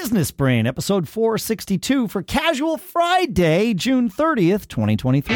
Business Brain, episode 462 for Casual Friday, June 30th, 2023.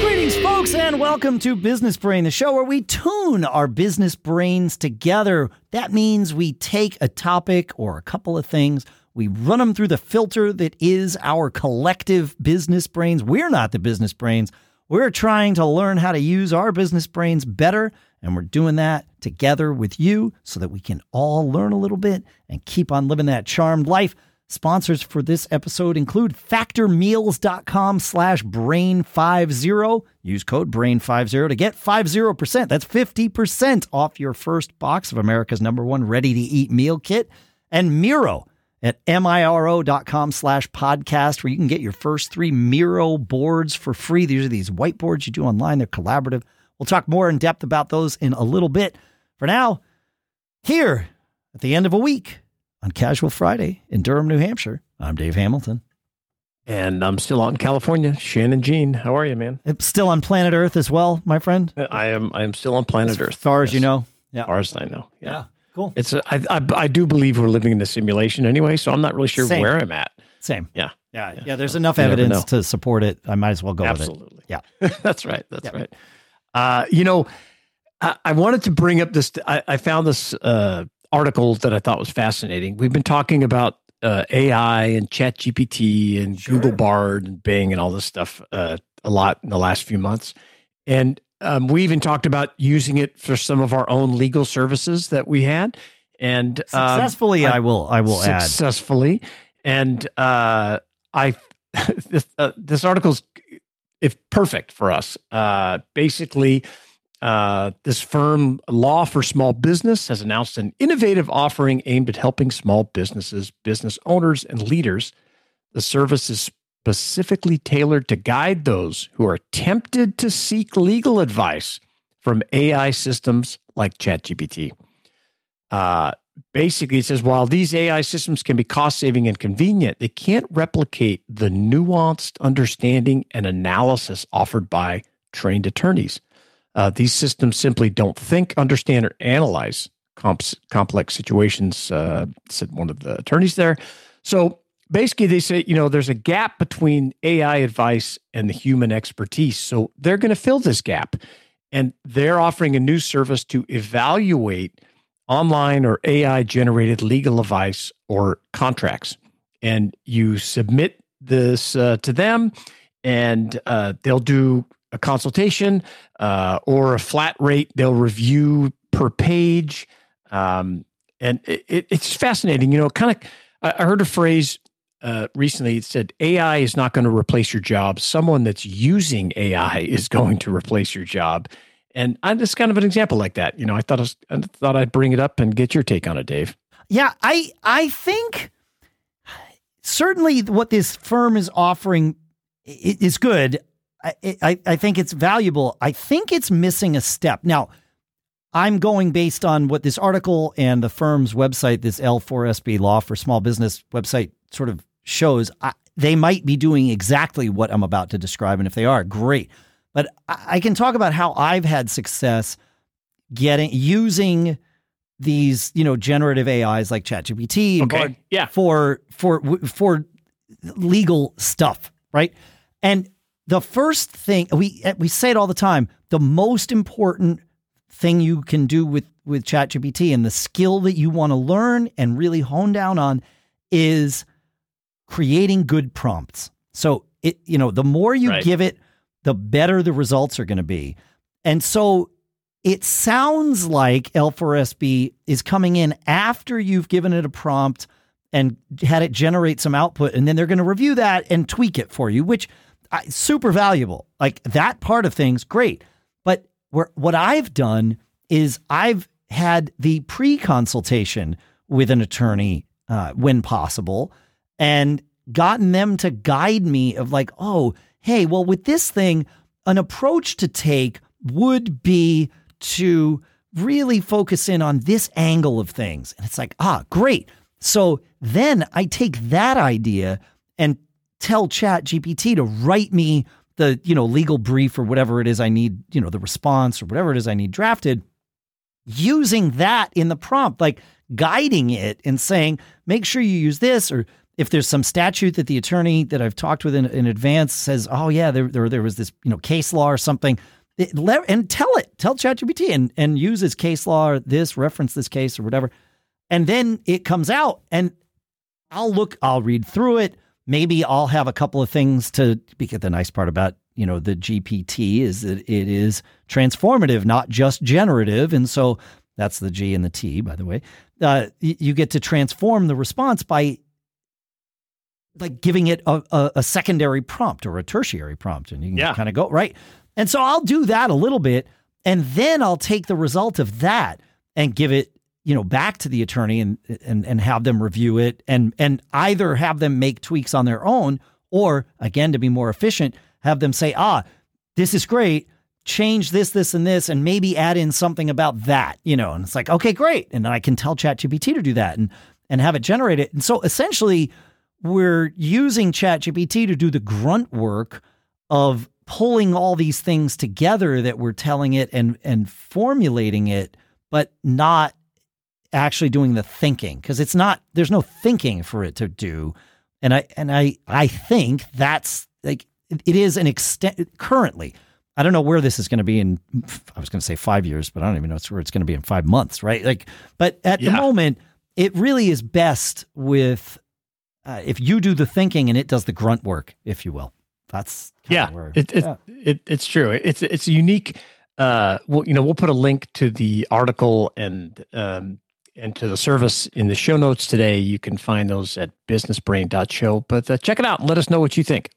Greetings, folks, and welcome to Business Brain, the show where we tune our business brains together. That means we take a topic or a couple of things, we run them through the filter that is our collective business brains. We're not the business brains. We're trying to learn how to use our business brains better, and we're doing that together with you so that we can all learn a little bit and keep on living that charmed life. Sponsors for this episode include factormeals.com slash brain50. Use code brain50 to get 50%. That's 50% off your first box of America's number one ready to eat meal kit. And Miro at miro.com slash podcast, where you can get your first three Miro boards for free. These are these whiteboards you do online. They're collaborative. We'll talk more in depth about those in a little bit. For now, here at the end of a week, on Casual Friday in Durham, New Hampshire. I'm Dave Hamilton. And I'm still out in California. Shannon Jean, how are you, man? Still on planet Earth as well, my friend. I am. I am still on planet as Earth. As far as you know. Yeah. As far as I know. Yeah. yeah. Cool. It's. A, I, I, I do believe we're living in a simulation anyway, so I'm not really sure Same. where I'm at. Same. Yeah. Yeah. Yeah. There's enough you evidence to support it. I might as well go Absolutely. with it. Yeah. That's right. That's yeah. right. Uh, you know, I, I, wanted to bring up this. I, I found this uh, article that I thought was fascinating. We've been talking about uh, AI and Chat GPT and sure. Google Bard and Bing and all this stuff uh, a lot in the last few months. And um, we even talked about using it for some of our own legal services that we had. And successfully, um, I, I, will. I will successfully, add successfully. And uh, I this uh, this article's if perfect for us. Uh, basically, uh, this firm, Law for Small Business, has announced an innovative offering aimed at helping small businesses, business owners, and leaders. The service is specifically tailored to guide those who are tempted to seek legal advice from AI systems like ChatGPT. Uh, basically, it says while these AI systems can be cost saving and convenient, they can't replicate the nuanced understanding and analysis offered by trained attorneys. Uh, these systems simply don't think, understand, or analyze comp- complex situations, uh, said one of the attorneys there. So basically, they say, you know, there's a gap between AI advice and the human expertise. So they're going to fill this gap. And they're offering a new service to evaluate online or AI generated legal advice or contracts. And you submit this uh, to them, and uh, they'll do a consultation uh, or a flat rate. They'll review per page, um, and it, it, it's fascinating. You know, kind of. I heard a phrase uh, recently. It said AI is not going to replace your job. Someone that's using AI is going to replace your job. And I'm just kind of an example like that. You know, I thought I, was, I thought I'd bring it up and get your take on it, Dave. Yeah, I I think certainly what this firm is offering is good. I, I, I think it's valuable. I think it's missing a step. Now, I'm going based on what this article and the firm's website, this L4SB Law for Small Business website, sort of shows. I, they might be doing exactly what I'm about to describe. And if they are, great. But I, I can talk about how I've had success getting using these, you know, generative AIs like ChatGPT okay. yeah. for for for legal stuff, right? And the first thing we we say it all the time, the most important thing you can do with with ChatGPT and the skill that you want to learn and really hone down on is creating good prompts. So it you know, the more you right. give it, the better the results are going to be. And so it sounds like L4SB is coming in after you've given it a prompt and had it generate some output and then they're going to review that and tweak it for you, which I, super valuable. Like that part of things, great. But where, what I've done is I've had the pre consultation with an attorney uh, when possible and gotten them to guide me of like, oh, hey, well, with this thing, an approach to take would be to really focus in on this angle of things. And it's like, ah, great. So then I take that idea and tell Chat GPT to write me the you know legal brief or whatever it is I need, you know, the response or whatever it is I need drafted, using that in the prompt, like guiding it and saying, make sure you use this or if there's some statute that the attorney that I've talked with in, in advance says, oh yeah, there, there there was this you know case law or something, it, and tell it, tell ChatGPT and and use this case law or this reference this case or whatever, and then it comes out and I'll look, I'll read through it. Maybe I'll have a couple of things to because the nice part about you know the GPT is that it is transformative, not just generative, and so that's the G and the T, by the way. Uh, you get to transform the response by like giving it a, a, a, secondary prompt or a tertiary prompt, and you can yeah. kind of go right. And so I'll do that a little bit, and then I'll take the result of that and give it, you know, back to the attorney and and and have them review it, and and either have them make tweaks on their own, or again to be more efficient, have them say, ah, this is great. Change this, this, and this, and maybe add in something about that, you know. And it's like, okay, great. And then I can tell ChatGPT to do that and and have it generate it. And so essentially, we're using ChatGPT to do the grunt work of pulling all these things together that we're telling it and and formulating it, but not actually doing the thinking because it's not there's no thinking for it to do. And I and I I think that's like it is an extent currently. I don't know where this is going to be in. I was going to say five years, but I don't even know where it's going to be in five months, right? Like, but at yeah. the moment, it really is best with uh, if you do the thinking and it does the grunt work, if you will. That's yeah, it, it, yeah. It, it's true. It's it's unique. Uh, well, you know, we'll put a link to the article and um, and to the service in the show notes today. You can find those at businessbrain.show. But uh, check it out and let us know what you think.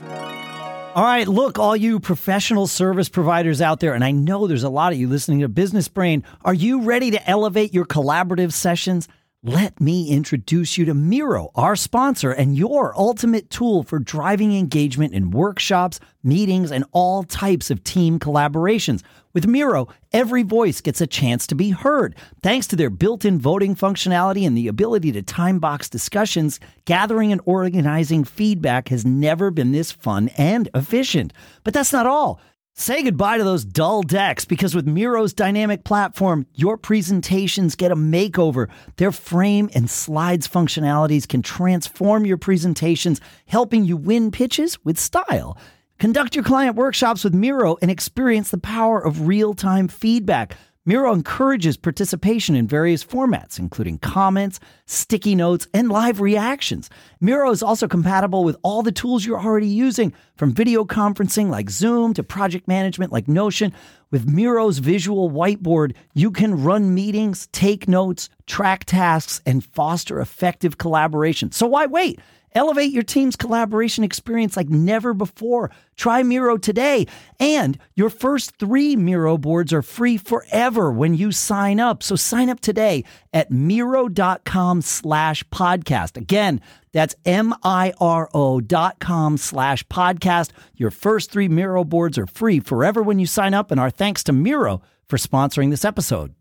All right, look, all you professional service providers out there, and I know there's a lot of you listening to Business Brain. Are you ready to elevate your collaborative sessions? Let me introduce you to Miro, our sponsor and your ultimate tool for driving engagement in workshops, meetings, and all types of team collaborations. With Miro, every voice gets a chance to be heard. Thanks to their built in voting functionality and the ability to time box discussions, gathering and organizing feedback has never been this fun and efficient. But that's not all. Say goodbye to those dull decks because with Miro's dynamic platform, your presentations get a makeover. Their frame and slides functionalities can transform your presentations, helping you win pitches with style. Conduct your client workshops with Miro and experience the power of real time feedback. Miro encourages participation in various formats, including comments, sticky notes, and live reactions. Miro is also compatible with all the tools you're already using, from video conferencing like Zoom to project management like Notion. With Miro's visual whiteboard, you can run meetings, take notes, track tasks, and foster effective collaboration. So why wait? Elevate your team's collaboration experience like never before. Try Miro today. And your first three Miro boards are free forever when you sign up. So sign up today at Miro.com slash podcast. Again, that's M-I-R-O dot com slash podcast. Your first three Miro boards are free forever when you sign up. And our thanks to Miro for sponsoring this episode.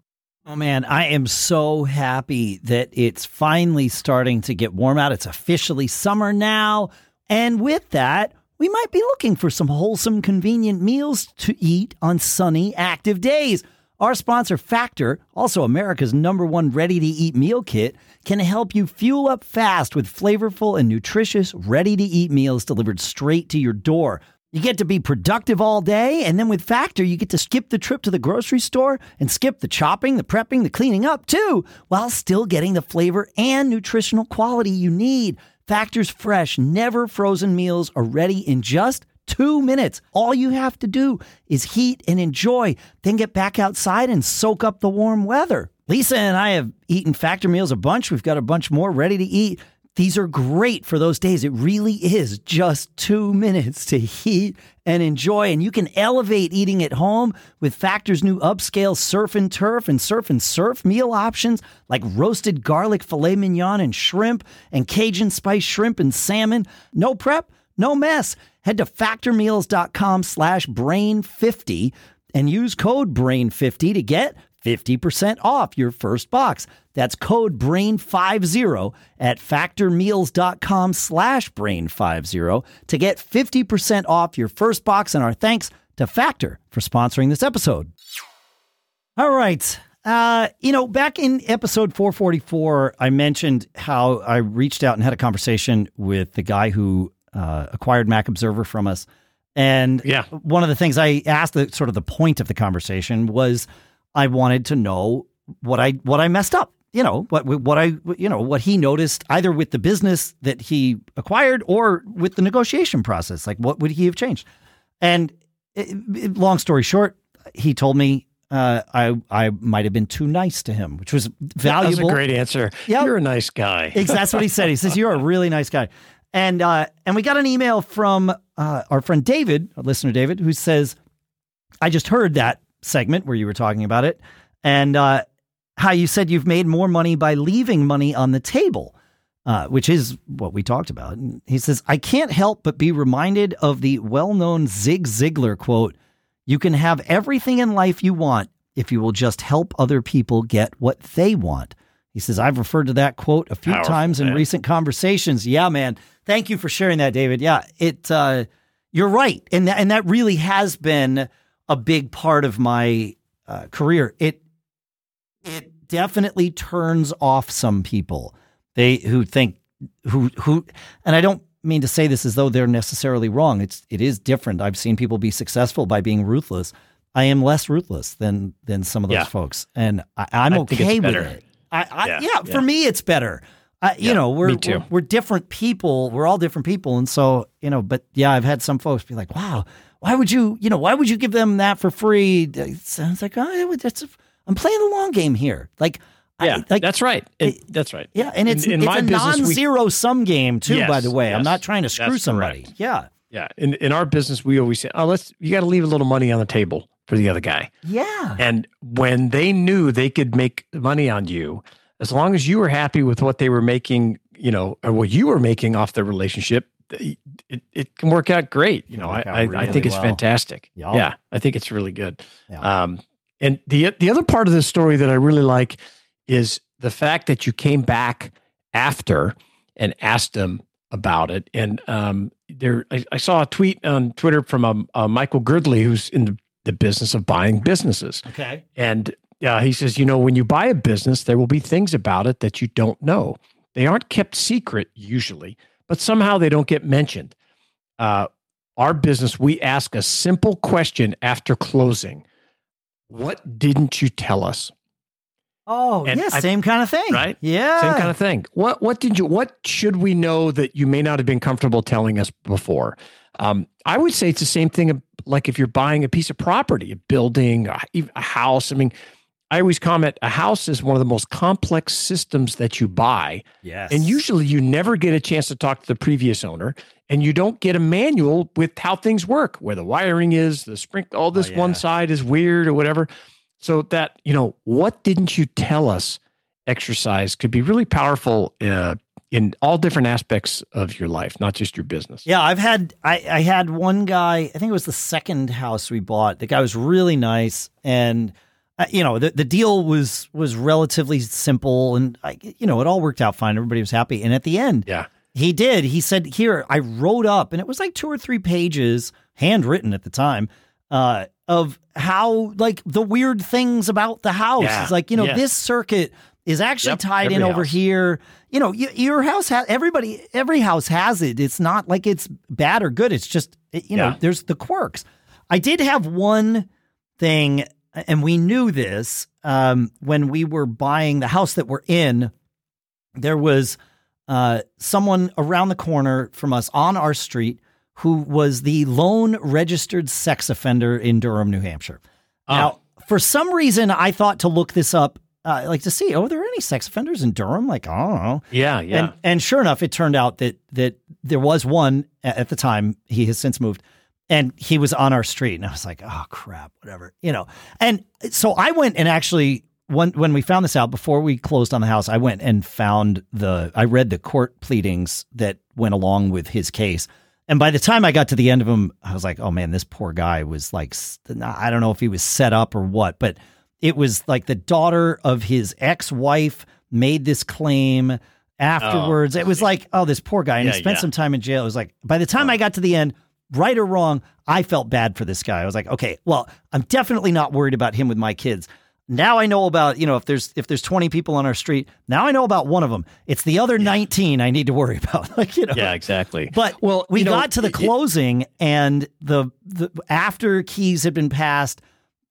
Oh man, I am so happy that it's finally starting to get warm out. It's officially summer now. And with that, we might be looking for some wholesome, convenient meals to eat on sunny, active days. Our sponsor, Factor, also America's number one ready to eat meal kit, can help you fuel up fast with flavorful and nutritious, ready to eat meals delivered straight to your door. You get to be productive all day, and then with Factor, you get to skip the trip to the grocery store and skip the chopping, the prepping, the cleaning up too, while still getting the flavor and nutritional quality you need. Factor's fresh, never frozen meals are ready in just two minutes. All you have to do is heat and enjoy, then get back outside and soak up the warm weather. Lisa and I have eaten Factor meals a bunch. We've got a bunch more ready to eat. These are great for those days. It really is just two minutes to heat and enjoy. And you can elevate eating at home with Factor's new upscale surf and turf and surf and surf meal options like roasted garlic filet mignon and shrimp and Cajun spice shrimp and salmon. No prep, no mess. Head to factormeals.com slash brain50 and use code BRAIN50 to get 50% off your first box. That's code BRAIN50 at factormeals.com slash BRAIN50 to get 50% off your first box. And our thanks to Factor for sponsoring this episode. All right. Uh, you know, back in episode 444, I mentioned how I reached out and had a conversation with the guy who uh, acquired Mac Observer from us. And Yeah. one of the things I asked, the sort of the point of the conversation was, I wanted to know what I what I messed up. You know what what I you know what he noticed either with the business that he acquired or with the negotiation process. Like what would he have changed? And it, it- long story short, he told me uh, I I might have been too nice to him, which was valuable. That's a great answer. Yep. You're a nice guy. Ex- That's what he said. He says you're a really nice guy, and uh, and we got an email from uh, our friend David, our listener David, who says, "I just heard that segment where you were talking about it, and uh, how you said you've made more money by leaving money on the table." Uh, which is what we talked about. And he says, I can't help but be reminded of the well known Zig Ziglar quote You can have everything in life you want if you will just help other people get what they want. He says, I've referred to that quote a few Powerful, times in man. recent conversations. Yeah, man. Thank you for sharing that, David. Yeah, it, uh, you're right. And that, and that really has been a big part of my uh, career. It, it definitely turns off some people. They who think who who and I don't mean to say this as though they're necessarily wrong. It's it is different. I've seen people be successful by being ruthless. I am less ruthless than than some of those Yeah. folks, and I, I'm I okay with it. I, I, yeah, Yeah, for yeah. me, it's better. I, you know, we're, we're we're different people. We're all different people, and so you know. But yeah, I've had some folks be like, "Wow, why would you? You know, why would you give them that for free?" It sounds like, "Oh, that's I'm playing the long game here." Like, Yeah, I, like that's right. It- that's right. yeah, and it's in, in it's a business, non-zero sum game too. by the way, I'm not trying to screw somebody. correct. Yeah, yeah, in in our business, we always say, "Oh, let's you got to leave a little money on the table for the other guy." yeah, And when they knew they could make money on you, as long as you were happy with what they were making, you know, or what you were making off the relationship, it, it, can work out great. You know, I, Work out I, I think it's well. fantastic. Yeah. Yeah, I think it's really good. Yeah. Um, and the the other part of this story that I really like is the fact that you came back after and asked them about it. And um, there, I, I saw a tweet on Twitter from um, uh, Michael Girdley, who's in the, the business of buying businesses. okay, And uh, he says, you know, when you buy a business, there will be things about it that you don't know. They aren't kept secret usually, but somehow they don't get mentioned. Uh, our business, we ask a simple question after closing What didn't you tell us? oh And yeah, I- same kind of thing, Right? Yeah, Same kind of thing. What what did you what should we know that you may not have been comfortable telling us before? Um, I would say it's the same thing. Like if you're buying a piece of property, a building, a, a house. I mean, I always comment a house is one of the most complex systems that you buy, yes, and usually you never get a chance to talk to the previous owner, and you don't get a manual with how things work, where the wiring is, the sprinkler, all this yeah. one side is weird or whatever. So that you know, what didn't you tell us? Exercise could be really powerful uh, in all different aspects of your life, not just your business. Yeah, I've had I, I had one guy. I think it was the second house we bought. The guy was really nice, and uh, you know the the deal was was relatively simple, and I, you know it all worked out fine. Everybody was happy, and at the end, Yeah. he did. He said, "Here, I wrote up, and it was like two or three pages, handwritten at the time, uh, of how like the weird things about the house. Yeah, It's like you know yes. this circuit." Is actually Yep, tied in every over here. You know, y- your house has everybody. Every house has it. It's not like it's bad or good. It's just you know, there's the quirks. I did have one thing, and we knew this um, when we were buying the house that we're in. There was uh, someone around the corner from us on our street who was the lone registered sex offender in Durham, New Hampshire. Oh. Now, for some reason, I thought to look this up, uh, like to see, oh, are there any sex offenders in Durham? Like, I don't know. Yeah. Yeah. And, and sure enough, it turned out that that there was one at the time. He has since moved, and he was on our street. And I was like, oh crap, whatever, you know. And so I went and actually when when we found this out before we closed on the house, I went and found the I read the court pleadings that went along with his case. And by the time I got to the end of him, I was like, oh man, this poor guy was like, I don't know if he was set up or what, but it was like the daughter of his ex wife made this claim oh. afterwards. Oh, it was like, oh, this poor guy. And yeah, he spent yeah. some time in jail. It was like, by the time oh. I got to the end, right or wrong, I felt bad for this guy. I was like, okay, well, I'm definitely not worried about him with my kids. Now I know about, you know, if there's if there's 20 people on our street, now I know about one of them. It's the other 19 I need to worry about. like, you know. Yeah, exactly. But well, we got know, to the closing and the the after keys had been passed,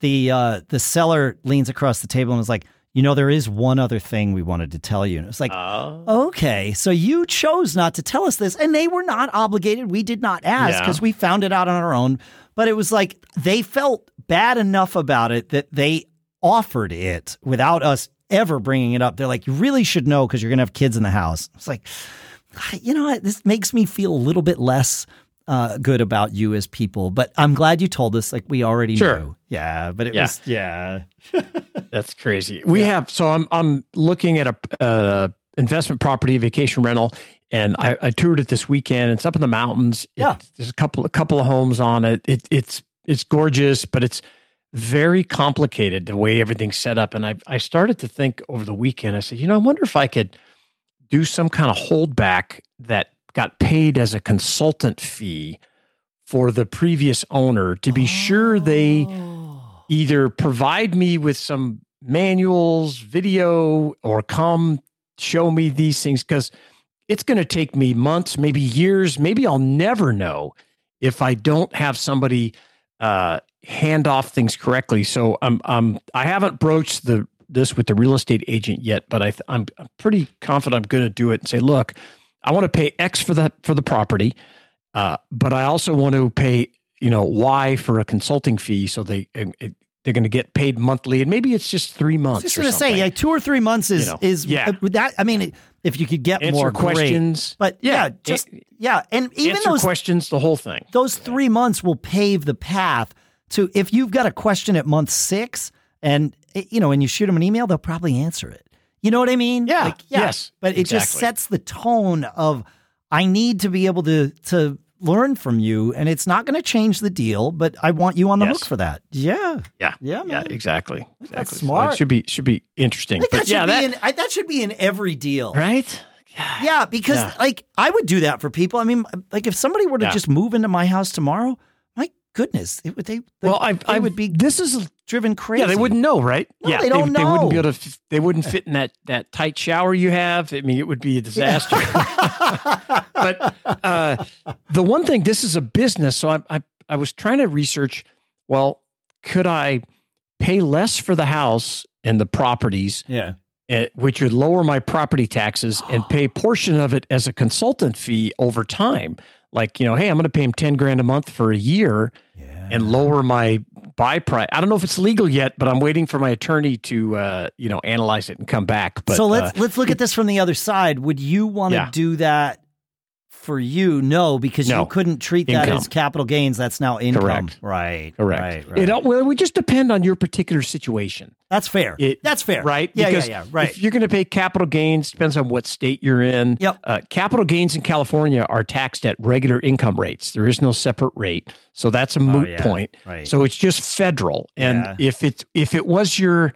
the uh the seller leans across the table and was like, you know, there is one other thing we wanted to tell you. And it was like, oh. okay, so you chose not to tell us this. And they were not obligated. We did not ask because yeah. we found it out on our own. But it was like they felt bad enough about it that they offered it without us ever bringing it up. They're like, you really should know because you're going to have kids in the house. It's like, ah, you know what? This makes me feel a little bit less uh, good about you as people. But I'm glad you told us. Like we already sure. knew. Yeah, but it yeah. was yeah. That's crazy. We yeah. have so I'm I'm looking at a uh, investment property vacation rental, and I, I, toured it this weekend. It's up in the mountains. Yeah, it, there's a couple a couple of homes on it. it. It's it's gorgeous, but it's very complicated the way everything's set up. And I I started to think over the weekend. I said, you know, I wonder if I could do some kind of holdback that got paid as a consultant fee for the previous owner to be oh. sure they oh. either provide me with some manuals, video, or come show me these things because it's going to take me months, maybe years, maybe I'll never know if I don't have somebody uh, hand off things correctly. So I'm, I'm I haven't broached the this with the real estate agent yet, but I, I'm, I'm pretty confident I'm going to do it and say, look, I want to pay X for the for the property, uh, but I also want to pay you know Y for a consulting fee, so they it, they're going to get paid monthly, and maybe it's just three months. I Just going to say, yeah, two or three months is you know, is yeah. Uh, that. I mean, if you could get Answer more questions, great. but yeah, yeah just yeah, and even those questions, the whole thing. Those three months will pave the path to if you've got a question at month six, and you know, and you shoot them an email, they'll probably answer it. You know what I mean? Yeah. Like, yeah. Yes. But it exactly. just sets the tone of I need to be able to to learn from you, and it's not going to change the deal, but I want you on the yes. hook for that. Yeah. Yeah. Yeah. Man. Yeah. Exactly. Exactly. That's smart. So it should be should be interesting. But that yeah, that, in, I, that should be in every deal, right? Yeah, yeah because yeah. like I would do that for people. I mean, like if somebody were to just move into my house tomorrow, my goodness, it would they. Well, I, I would be. This is driven crazy. Yeah, they wouldn't know, right? No, yeah, they don't they, know. They wouldn't be able to. They wouldn't fit in that that tight shower you have. I mean, it would be a disaster. but uh, the one thing, this is a business, so I, I I was trying to research. Well, could I pay less for the house and the properties? Yeah. Uh, which would lower my property taxes and pay a portion of it as a consultant fee over time like you know hey i'm going to pay him 10 grand a month for a year yeah. and lower my buy price i don't know if it's legal yet but i'm waiting for my attorney to uh, you know analyze it and come back but so let's uh, let's look at this from the other side would you want to yeah. do that for you, no, because no. you couldn't treat that income. as capital gains. That's now income. Correct. Right. Correct. Right, right. It well, it would just depend on your particular situation. That's fair. It, That's fair. Right. Yeah. Because yeah. Yeah. Right. If you're going to pay capital gains, depends on what state you're in. Yep. Uh, capital gains in California are taxed at regular income rates. There is no separate rate, so that's a oh, moot oh, yeah. point. Right. So it's just federal. And if it's if it was your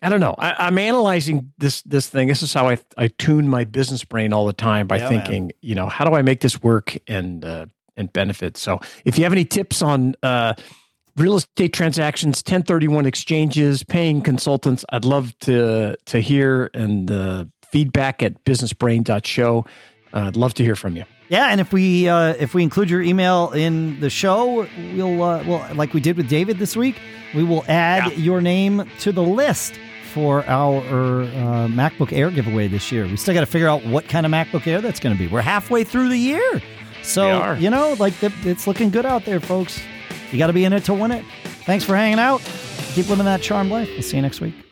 I don't know. I, am analyzing this this thing. This is how I I tune my business brain all the time by yeah, thinking, man. you know, how do I make this work and uh, and benefit? So, if you have any tips on uh, real estate transactions, 1031 exchanges, paying consultants, I'd love to to hear and uh, feedback at businessbrain.show. Uh, I'd love to hear from you. Yeah, and if we uh, if we include your email in the show, we'll uh, well like we did with David this week, we will add yeah. your name to the list for our uh, MacBook Air giveaway this year. We still got to figure out what kind of MacBook Air that's going to be. We're halfway through the year. So, you know, like it's looking good out there, folks. You got to be in it to win it. Thanks for hanging out. Keep living that charmed life. We'll see you next week.